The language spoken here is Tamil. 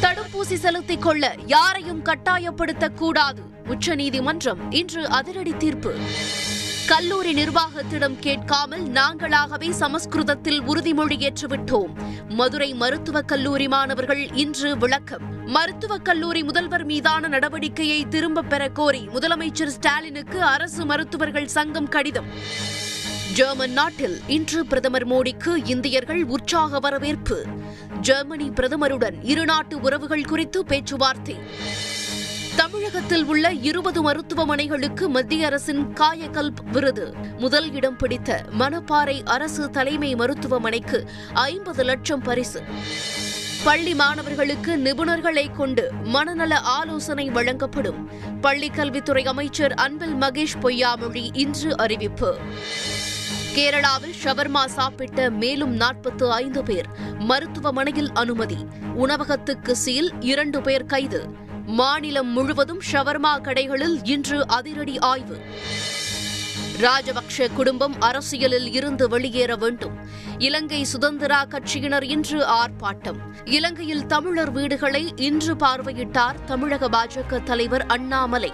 தடுப்பூசி செலுத்திக் கொள்ள யாரையும் கட்டாயப்படுத்தக்கூடாது. உச்சநீதிமன்றம் இன்று அதிரடி தீர்ப்பு. கல்லூரி நிர்வாகத்திடம் கேட்காமல் நாங்களாகவே சமஸ்கிருதத்தில் உறுதிமொழி ஏற்றுவிட்டோம். மதுரை மருத்துவக் கல்லூரி மாணவர்கள் இன்று விளக்கம். மருத்துவக் கல்லூரி முதல்வர் மீதான நடவடிக்கையை திரும்பப் பெற கோரி முதலமைச்சர் ஸ்டாலினுக்கு அரசு மருத்துவர்கள் சங்கம் கடிதம். ஜெர்மன் நாட்டில் இன்று பிரதமர் மோடிக்கு இந்தியர்கள் உற்சாக வரவேற்பு. ஜெர்மனி பிரதமருடன் இருநாட்டு உறவுகள் குறித்து பேச்சுவார்த்தை. தமிழகத்தில் உள்ள இருபது மருத்துவமனைகளுக்கு மத்திய அரசின் காயகல்ப் விருது. முதல் இடம் பிடித்த மணப்பாறை அரசு தலைமை மருத்துவமனைக்கு ஐம்பது லட்சம் பரிசு. பள்ளி மாணவர்களுக்கு நிபுணர்களை கொண்டு மனநல ஆலோசனை வழங்கப்படும். பள்ளிக்கல்வித்துறை அமைச்சர் அன்பில் மகேஷ் பொய்யாமொழி இன்று அறிவிப்பு. கேரளாவில் ஷவர்மா சாப்பிட்ட மேலும் நாற்பத்து ஐந்து பேர் மருத்துவமனையில் அனுமதி. உணவகத்துக்கு சீல் இரண்டு பேர் கைது. மாநிலம் முழுவதும் ஷவர்மா கடைகளில் இன்று அதிரடி ஆய்வு. ராஜபக்ஷ குடும்பம் அரசியலில் இருந்து வெளியேற வேண்டும். இலங்கை சுதந்திரா கட்சியினர் இன்று ஆர்ப்பாட்டம். இலங்கையில் தமிழர் வீடுகளை இன்று பார்வையிட்டார் தமிழக பாஜக தலைவர் அண்ணாமலை.